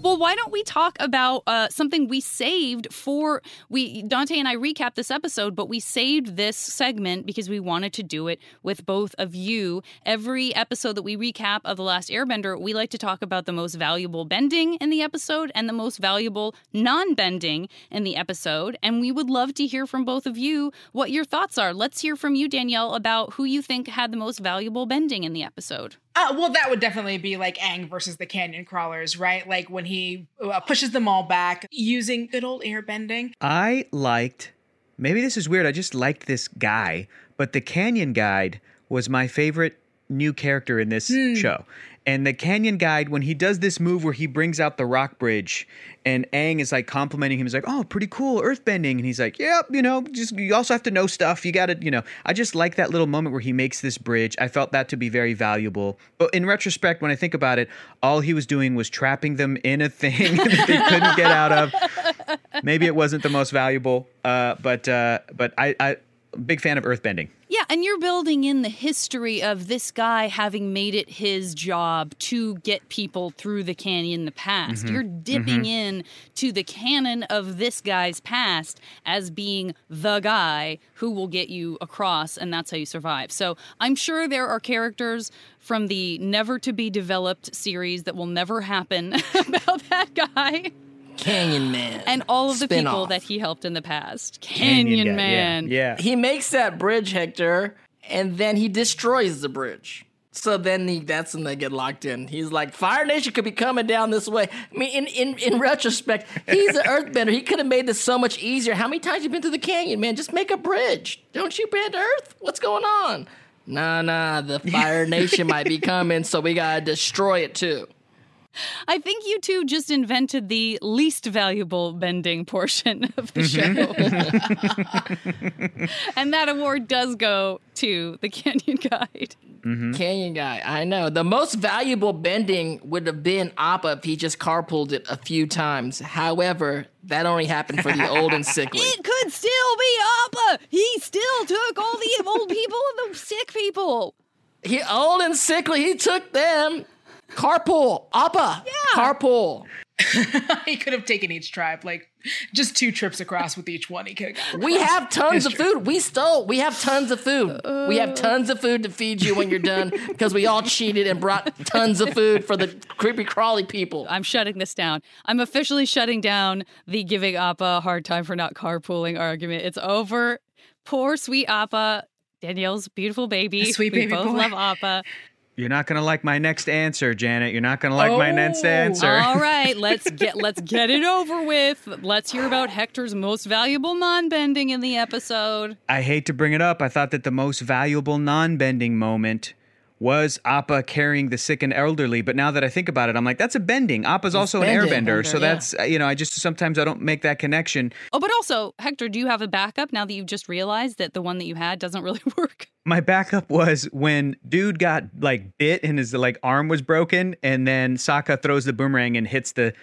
Well, why don't we talk about uh, something we saved for we Dante and I recap this episode, but we saved this segment because we wanted to do it with both of you. Every episode that we recap of the Last Airbender, we like to talk about the most valuable bending in the episode and the most valuable non-bending in the episode, and we would love to hear from both of you what your thoughts are. Let's hear from you, Danielle, about who you think had the most valuable bending in the episode. Uh, well, that would definitely be like Aang versus the Canyon Crawlers, right? Like when he uh, pushes them all back using good old airbending. I liked, maybe this is weird, I just liked this guy, but the Canyon Guide was my favorite new character in this show. And the Canyon Guide, when he does this move where he brings out the rock bridge and Aang is like complimenting him, he's like, oh, pretty cool, earthbending. And he's like, yep, you know, just you also have to know stuff. You got to, you know, I just like that little moment where he makes this bridge. I felt that to be very valuable. But in retrospect, when I think about it, all he was doing was trapping them in a thing [LAUGHS] that they couldn't get out of. Maybe it wasn't the most valuable, uh, but uh, but I, I big fan of earthbending. Yeah, and you're building in the history of this guy having made it his job to get people through the canyon in the past. Mm-hmm. You're mm-hmm. dipping in to the canon of this guy's past as being the guy who will get you across, and that's how you survive. So I'm sure there are characters from the never to be developed series that will never happen [LAUGHS] about that guy Canyon Man. and all of the people Spin-off. that he helped in the past. Canyon, Guy, yeah, Man. Yeah. he makes that bridge, Hector, and then he destroys the bridge. So then he, that's when they get locked in. He's like, Fire Nation could be coming down this way. I mean, in, in, in [LAUGHS] retrospect, he's an earthbender. He could have made this so much easier. How many times you been to the canyon, man? Just make a bridge. Don't you bend Earth? What's going on? Nah, nah, the Fire [LAUGHS] Nation might be coming, so we gotta destroy it too. I think you two just invented the least valuable bending portion of the mm-hmm. show. [LAUGHS] and that award does go to the Canyon Guide. Mm-hmm. Canyon guy, I know. The most valuable bending would have been Appa if he just carpooled it a few times. However, that only happened for the old and sickly. [LAUGHS] It could still be Appa. He still took all the old people and the sick people. He old and sickly, he took them. Carpool, Appa. Yeah. Carpool. [LAUGHS] he could have taken each tribe, like just two trips across with each one. He could have gotten We across. have tons of food. We stole. We have tons of food. We have uh. tons of food to feed you when you're done [LAUGHS] because we all cheated and brought tons of food for the creepy crawly people. I'm shutting this down. I'm officially shutting down the giving Appa a hard time for not carpooling argument. It's over. Poor sweet Appa. Danielle's beautiful baby. A sweet we baby both boy. love Appa. You're not gonna like my next answer, Janet. You're not gonna like my next Oh. answer. All [LAUGHS] right, let's get let's get it over with. Let's hear about Hector's most valuable non-bending in the episode. I hate to bring it up. I thought that the most valuable non-bending moment was Appa carrying the sick and elderly? But now that I think about it, I'm like, that's a bending. Appa's also an airbender. So that's, uh, you know, I just sometimes I don't make that connection. Oh, but also, Hector, do you have a backup now that you've just realized that the one that you had doesn't really [LAUGHS] work? My backup was when dude got like bit and his like arm was broken, and then Sokka throws the boomerang and hits the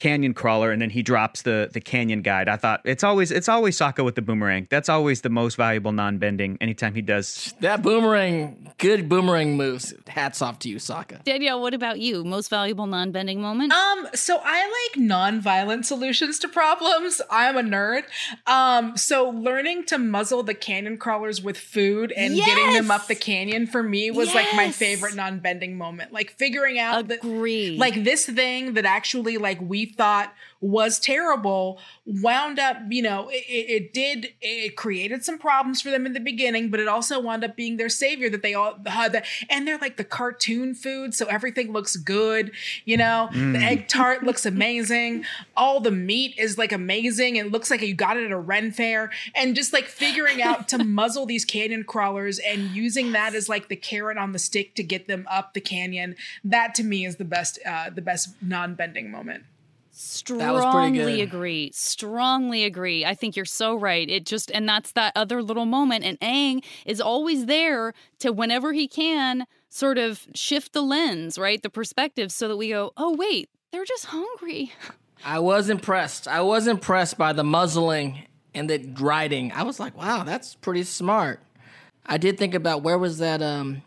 canyon crawler, and then he drops the the canyon guide. I thought it's always it's always Sokka with the boomerang. That's always the most valuable non-bending. Anytime he does, That boomerang, good boomerang moves. Hats off to you, Sokka. Danielle, what about you? Most valuable non bending moment? Um, so I like non-violent solutions to problems. I'm a nerd. Um, so learning to muzzle the canyon crawlers with food and getting them up the canyon for me was like my favorite non-bending moment. Like figuring out that Agree. like this thing that actually like we thought was terrible wound up you know it, it, did it created some problems for them in the beginning but it also wound up being their savior that they all had that and they're like the cartoon food so everything looks good you know? The egg tart looks amazing. All the meat is like amazing. It looks like you got it at a ren fair. And just like figuring out to [LAUGHS] muzzle these canyon crawlers and using that as like the carrot on the stick to get them up the canyon that to me is the best uh the best non-bending moment. That was pretty Strongly agree. Strongly agree. I think you're so right. It just, and that's that other little moment. And Aang is always there to, whenever he can, sort of shift the lens, right? The perspective so that we go, oh, wait, they're just hungry. [LAUGHS] I was impressed. I was impressed by the muzzling and the riding. I was like, wow, that's pretty smart. I did think about where was that um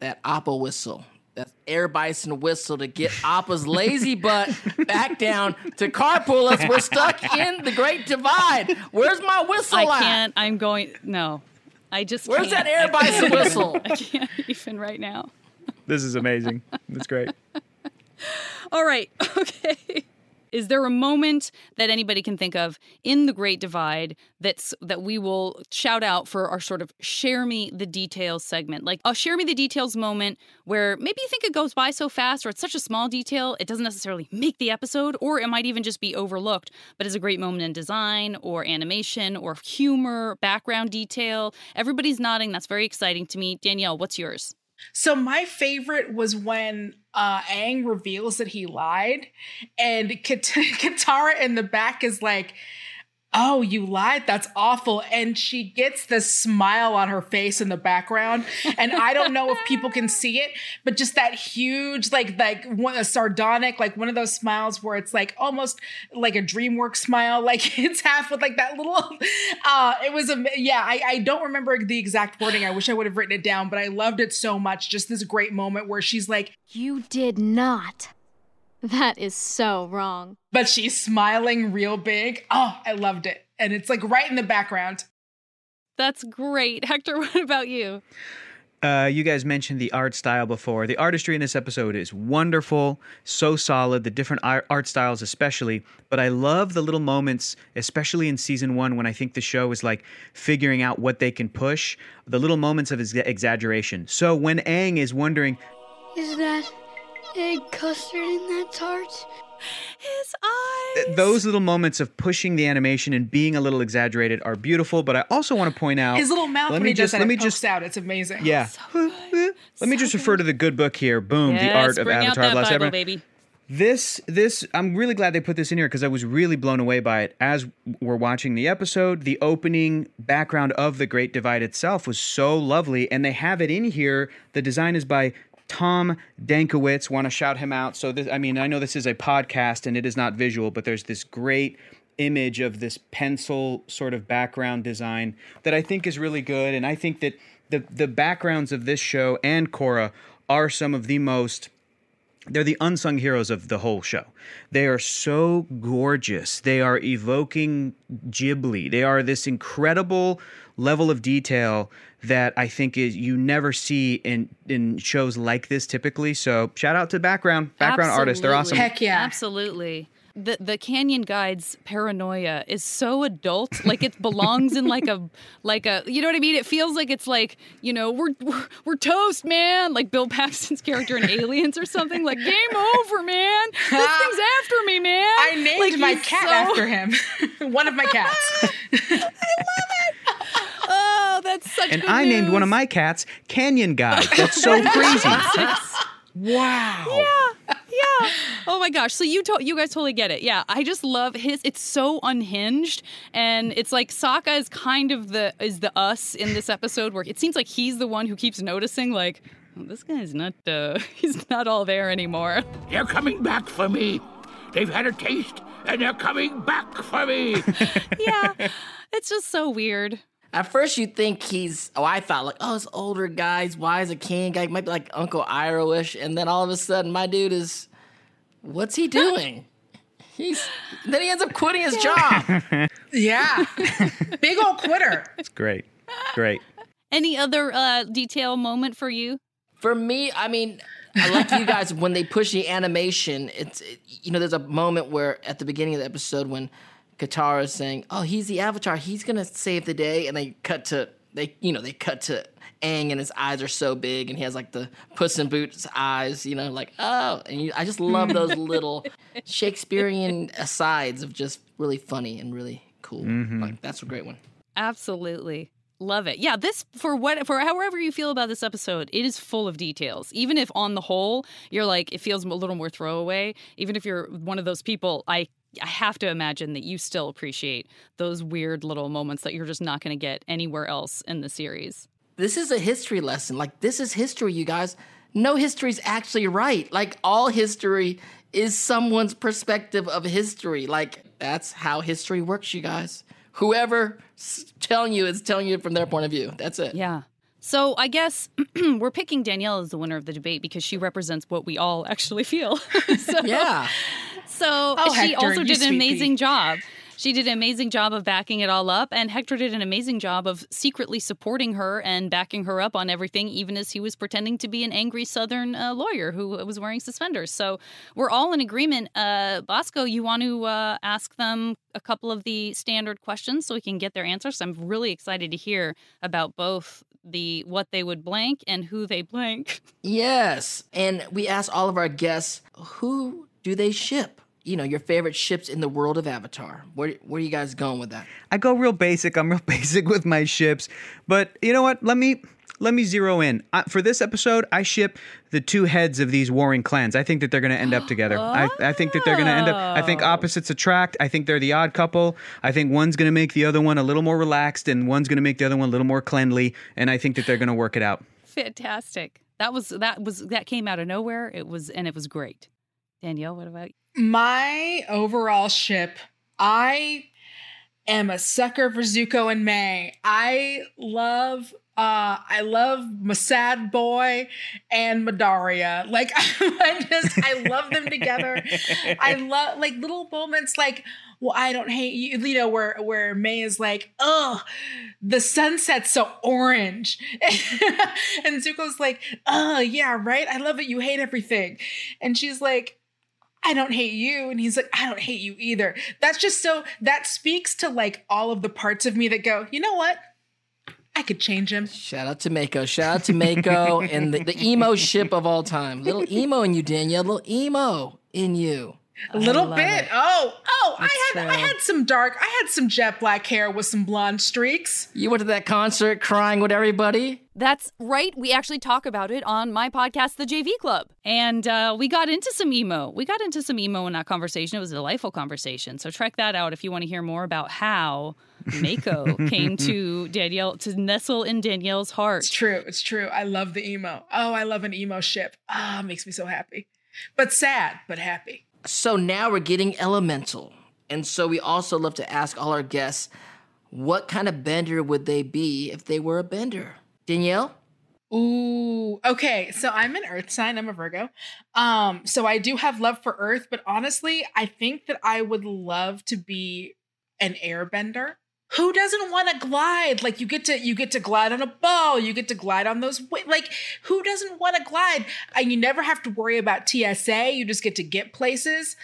that Appa whistle, that air bison whistle to get Appa's lazy butt back down to carpool us. We're stuck in the Great Divide. Where's my whistle I at? can't, I'm going, no. I just Where's can't. that air bison whistle? I can't even right now. this is amazing. That's great. [LAUGHS] All right. [LAUGHS] Okay. Is there a moment that anybody can think of in the Great Divide that's that we will shout out for our sort of share me the details segment? Like a share me the details moment where maybe you think it goes by so fast or it's such a small detail it doesn't necessarily make the episode or it might even just be overlooked, but it's a great moment in design or animation or humor, background detail. Everybody's nodding. That's very exciting to me. Danielle, what's yours? So my favorite was when uh Aang reveals that he lied, and Kat- [LAUGHS] Katara in the back is like, "Oh, you lied. That's awful." And she gets this smile on her face in the background, and I don't know if people can see it, but just that huge, like like one a sardonic, like one of those smiles where it's like almost like a DreamWorks smile, [LAUGHS] like it's half with like that little. Uh, it was a yeah. I I don't remember the exact wording. I wish I would have written it down, but I loved it so much. Just this great moment where she's like, You did not. That is so wrong. but she's smiling real big. Oh, I loved it, and it's like right in the background. That's great. [LAUGHS] Hector, what about you? Uh, you guys mentioned the art style before. The artistry in this episode is wonderful, so solid, the different art styles, especially. But I love the little moments, especially in season one, when I think the show is like figuring out what they can push, the little moments of ex- exaggeration. So when Aang is wondering, Is that egg custard in that tart? His eyes. those little moments of pushing the animation and being a little exaggerated are beautiful. But I also want to point out His little mouth Let when me he just- does that, let me just- out. It's amazing. Yeah. Let me just refer to the good book here. Boom, the art of bring out Avatar: that The Last Bible, Airbender. baby. This this I'm really glad they put this in here because I was really blown away by it as we're watching the episode. The opening background of the Great Divide itself was so lovely, and they have it in here. The design is by Tom Dankowitz. Want to shout him out? So this, I mean, I know this is a podcast and it is not visual, but there's this great image of this pencil sort of background design that I think is really good, and I think that the the backgrounds of this show and Korra are some of the most they're the unsung heroes of the whole show. They are so gorgeous. They are evoking Ghibli. They are this incredible level of detail that I think is you never see in in shows like this typically. So shout out to the background background artists. They're awesome. Heck yeah. Absolutely. The the Canyon Guide's paranoia is so adult, like it belongs in like a [LAUGHS] like a you know what I mean. It feels like it's like you know we're we're, we're toast, man. Like Bill Paxton's character in Aliens or something. Like game over, man. This thing's [LAUGHS] after me, man. I named Like, my cat so- after him. [LAUGHS] One of my cats. Oh, that's Such and good I named one of my cats Canyon Guy. That's so [LAUGHS] crazy. wow. Yeah. Yeah. Oh my gosh. So you to- you guys totally get it. Yeah. I just love his it's so unhinged and it's like Sokka is kind of the is the us in this episode where it seems like he's the one who keeps noticing like "Oh, this guy's not uh [LAUGHS] he's not all there anymore. They're coming back for me. They've had a taste, and they're coming back for me. [LAUGHS] Yeah. it's just so weird. At first, you think he's. Oh, I thought like, oh, this older guys, he's wise, a king guy, might be like Uncle Iroh-ish, and then all of a sudden, my dude is. What's he doing? He's. Then he ends up quitting his job. [LAUGHS] Yeah. Big old quitter. It's great. Great. Any other uh detail moment for you? For me, I mean, I like you guys when they push the animation. It's it, you know, there's a moment where at the beginning of the episode when Katara saying, "Oh, he's the Avatar. He's gonna save the day," and they cut to they you know they cut to Aang and his eyes are so big and he has like the Puss in Boots eyes. You know, like oh, and you, I just love those [LAUGHS] little Shakespearean asides of just really funny and really cool. Mm-hmm. Like that's a great one. Absolutely. Love it. Yeah, this for what for however you feel about this episode, it is full of details. Even if on the whole you're like it feels a little more throwaway, even if you're one of those people, I I have to imagine that you still appreciate those weird little moments that you're just not going to get anywhere else in the series. this is a history lesson. Like this is history, you guys. No history's actually right. Like all history is someone's perspective of history. Like that's how history works, you guys. Whoever s- telling you is telling you from their point of view. That's it. Yeah. So I guess [CLEARS THROAT] we're picking Danielle as the winner of the debate because she represents what we all actually feel. [LAUGHS] so, Yeah. So Oh, she Hector, also did an amazing pea. job. She did an amazing job of backing it all up, and Hector did an amazing job of secretly supporting her and backing her up on everything, even as he was pretending to be an angry Southern uh, lawyer who was wearing suspenders. So we're all in agreement. Uh, Basco, you want to uh, ask them a couple of the standard questions so we can get their answers? I'm really excited to hear about both the what they would blank and who they blank. [LAUGHS] Yes. And we asked all of our guests, who do they ship? You know, your favorite ships in the world of Avatar. Where where are you guys going with that? I go real basic. I'm real [LAUGHS] basic with my ships, but you know what? Let me let me zero in I, for this episode. I ship the two heads of these warring clans. I think that they're going to end up together. I, I think that they're going to end up. I think oh. opposites attract. I think they're the odd couple. I think one's going to make the other one a little more relaxed, and one's going to make the other one a little more cleanly. And I think that they're going to work it out. Fantastic. That was that was that came out of nowhere. It was and it was great. Danielle, what about you? My overall ship, I am a sucker for Zuko and Mai. I love uh I love Masad Boy and Madaria. Like [LAUGHS] I just I love them together. I [LAUGHS] love like little moments like well, I don't hate you, you know, where where Mai is like, oh, the sunset's so orange. [LAUGHS] and Zuko's like, oh yeah, right. I love it. You hate everything. And she's like, I don't hate you. And he's like, I don't hate you either. That's just so, that speaks to like all of the parts of me that go, you know what? I could change him. Shout out to Maiko. Shout out to Maiko and the, the emo ship of all time. Little emo in you, Danielle. Little emo in you. A little bit. it. Oh, oh, I That's had I had some dark, I had some jet black hair with some blonde streaks. You went to that concert crying with everybody. That's right. We actually talk about it on my podcast, The JV Club. And uh, we got into some emo. We got into some emo in that conversation. It was a delightful conversation. So check that out if you want to hear more about how Maiko [LAUGHS] came to Danielle, to nestle in Danielle's heart. It's true. It's true. I love the emo. Oh, I love an emo ship. Ah, makes me so happy. But sad, but happy. So now we're getting elemental. And so we also love to ask all our guests, what kind of bender would they be if they were a bender? Danielle? Ooh, okay. So I'm an earth sign. I'm a Virgo. Um, so I do have love for earth, but honestly, I think that I would love to be an airbender. Who doesn't want to glide? Like you get to you get to glide on a ball, you get to glide on those like who doesn't want to glide? And you never have to worry about TSA. You just get to get places.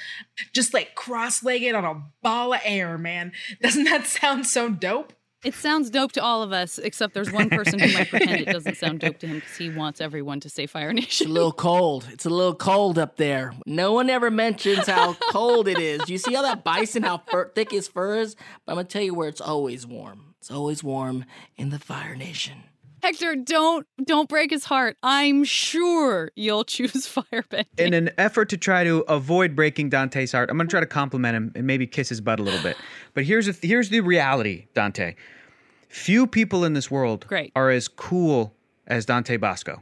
Just like cross-legged on a ball of air, man. Doesn't that [LAUGHS] sound so dope? It sounds dope to all of us, except there's one person who might pretend it doesn't sound dope to him because he wants everyone to say Fire Nation. It's a little cold. It's a little cold up there. No one ever mentions how cold it is. You see how that bison, how fur, thick his fur is? But I'm going to tell you where it's always warm It's always warm in the Fire Nation. Hector, don't don't break his heart. I'm sure you'll choose [LAUGHS] firebending. In an effort to try to avoid breaking Dante's heart, I'm going to try to compliment him and maybe kiss his butt a little bit. But here's the, here's the reality, Dante. Few people in this world Great. are as cool as Dante Basco.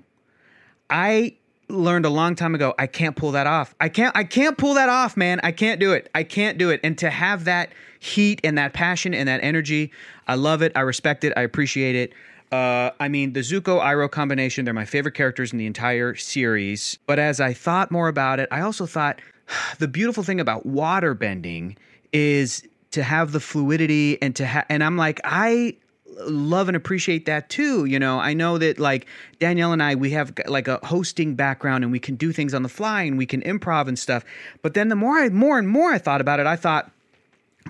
I learned a long time ago I can't pull that off. I can't I can't pull that off, man. I can't do it. I can't do it. And to have that heat and that passion and that energy, I love it. I respect it. I appreciate it. Uh, I mean, the Zuko Iroh combination, they're my favorite characters in the entire series. But as I thought more about it, I also thought [SIGHS] the beautiful thing about water bending is to have the fluidity and to have, and I'm like, I love and appreciate that too. You know, I know that like Danielle and I, we have like a hosting background and we can do things on the fly and we can improv and stuff. But then the more I, more and more I thought about it, I thought,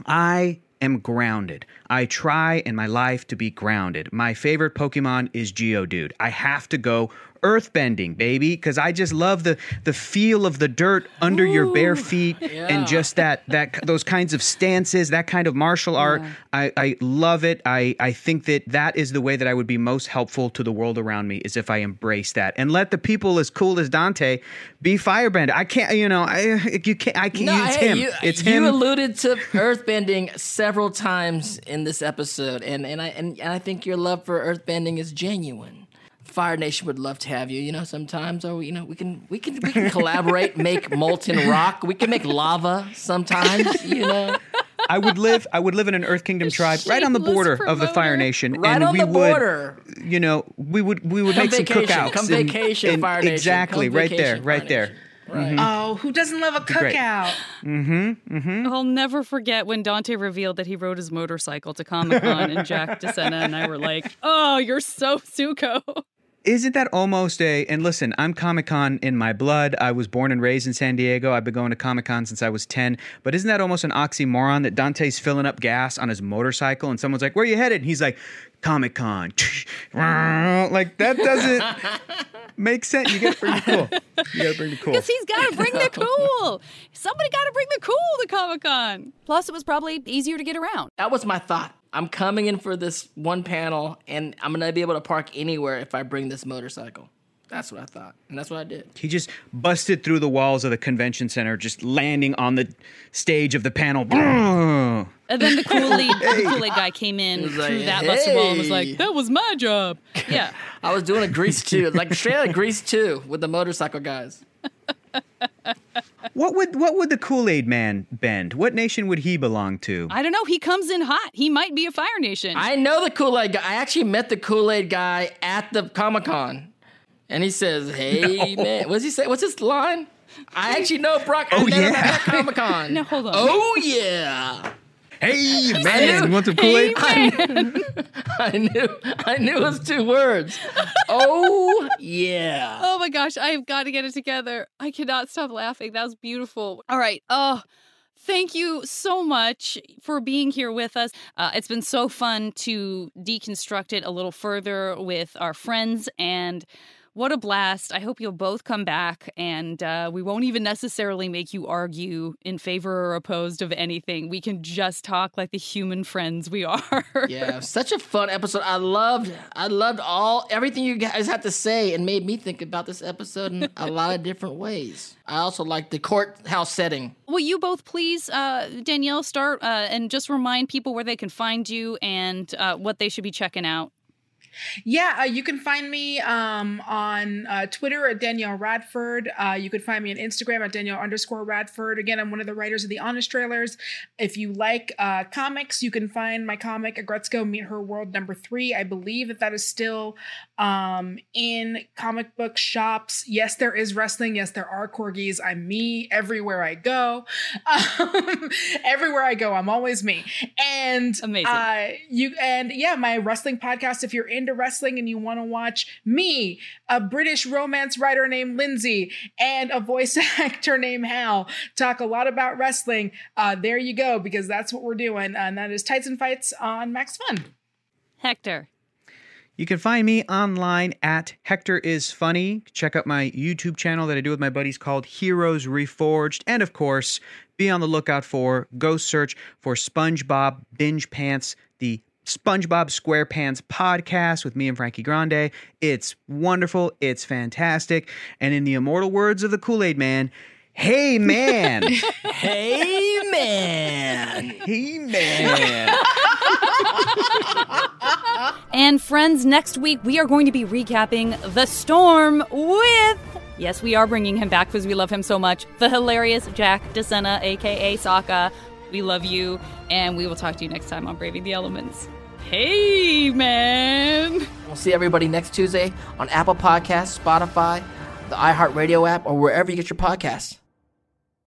I am grounded. I try in my life to be grounded. My favorite Pokemon is Geodude. I have to go earthbending, baby, because I just love the the feel of the dirt under your bare feet and just that that those kinds of stances, that kind of martial art. I, I love it. I, I think that that is the way that I would be most helpful to the world around me is if I embrace that and let the people as cool as Dante be firebender. I can't, you know, I you can't. I can't. No, it's hey, him. You, it's you him. alluded to earthbending several times in this episode, and and I and, and I think your love for earthbending is genuine. Fire Nation would love to have you. You know, sometimes, or you know, we can we can we can collaborate, [LAUGHS] make molten rock. We can make lava sometimes. You know, I would live. I would live in an Earth Kingdom tribe right on the shameless border of the Fire. Nation, right and on we the would, border. you know, we would we would Come make some cookouts. come and- vacation, and Fire Nation. Exactly, Come right there, vacation, right Fire there. Nation. Right. Oh, who doesn't love a cookout? Mm-hmm, mm-hmm. I'll never forget when Dante revealed that he rode his motorcycle to Comic Con, and Jack [LAUGHS] DeSena and I were like, "Oh, you're so Zuko." Isn't that almost a? And listen, I'm Comic Con in my blood. I was born and raised in San Diego. I've been going to Comic Con since I was ten. But isn't that almost an oxymoron that Dante's filling up gas on his motorcycle and someone's like, "Where are you headed?" And he's like, "Comic Con." [LAUGHS] like that doesn't make sense. You got to bring the cool. You got to bring the cool. Because he's got to bring the cool. Somebody got to bring the cool to Comic Con. Plus, it was probably easier to get around. That was my thought. I'm coming in for this one panel, and I'm gonna be able to park anywhere if I bring this motorcycle. That's what I thought, and that's what I did. He just busted through the walls of the convention center, just landing on the stage of the panel. [LAUGHS] And then the Kool-Aid, the Kool-Aid guy came in was through like, that busted wall and was like, "That was my job." Yeah. [LAUGHS] I was doing a Grease too, like straight out of Grease too, with the motorcycle guys. What would what would the Kool Aid Man bend? What nation would he belong to? I don't know. He comes in hot. He might be a Fire Nation. I know the Kool Aid guy. I actually met the Kool Aid guy at the Comic Con, and he says, "Hey man, what's he say? What's his line?" I actually know Brock. I Oh, met him yeah. at Comic Con. [LAUGHS] no, hold on. Oh yeah. Hey man, you want some Kool Aid? I knew I knew it was two words. Oh yeah. Oh my gosh, I've got to get it together. I cannot stop laughing. That was beautiful. All right. Oh, thank you so much for being here with us. Uh, it's been so fun to deconstruct it a little further with our friends and. What a blast. I hope you'll both come back and uh, we won't even necessarily make you argue in favor or opposed of anything. We can just talk like the human friends we [LAUGHS] are. Yeah, such a fun episode. I loved I loved all everything you guys had to say and made me think about this episode in a lot of different ways. I also like the courthouse setting. Will you both please, uh, Danielle, start uh, and just remind people where they can find you and uh, what they should be checking out? Yeah, uh, you can find me um, on uh, Twitter at Danielle Radford. Uh, you could find me on Instagram at Danielle underscore Radford. Again, I'm one of the writers of the Honest Trailers. If you like uh, comics, you can find my comic Aggretsuko Meet Her World number three. I believe that that is still um, in comic book shops. Yes, there is wrestling. Yes, there are corgis. I'm me everywhere I go. [LAUGHS] Um, everywhere I go, I'm always me. And Amazing. Uh, you and yeah, my wrestling podcast. If you're into wrestling and you want to watch me, a British romance writer named Lindsay, and a voice [LAUGHS] actor named Hal talk a lot about wrestling, uh, there you go because that's what we're doing, and that is Tights and Fights on Max Fun. Hector. You can find me online at Hector is Funny. Check out my YouTube channel that I do with my buddies called Heroes Reforged. And of course, be on the lookout for, go search for SpongeBob Binge Pants, the SpongeBob SquarePants podcast with me and Frankie Grande. It's wonderful. It's fantastic. And in the immortal words of the Kool Aid Man, [LAUGHS] hey man. Hey, man. hey [LAUGHS] man. And friends, next week we are going to be recapping The Storm with. Yes, we are bringing him back because we love him so much. The hilarious Jack DeSena, aka Sokka. We love you, and we will talk to you next time on Braving the Elements. Hey, man! We'll see everybody next Tuesday on Apple Podcasts, Spotify, the iHeartRadio app, or wherever you get your podcasts.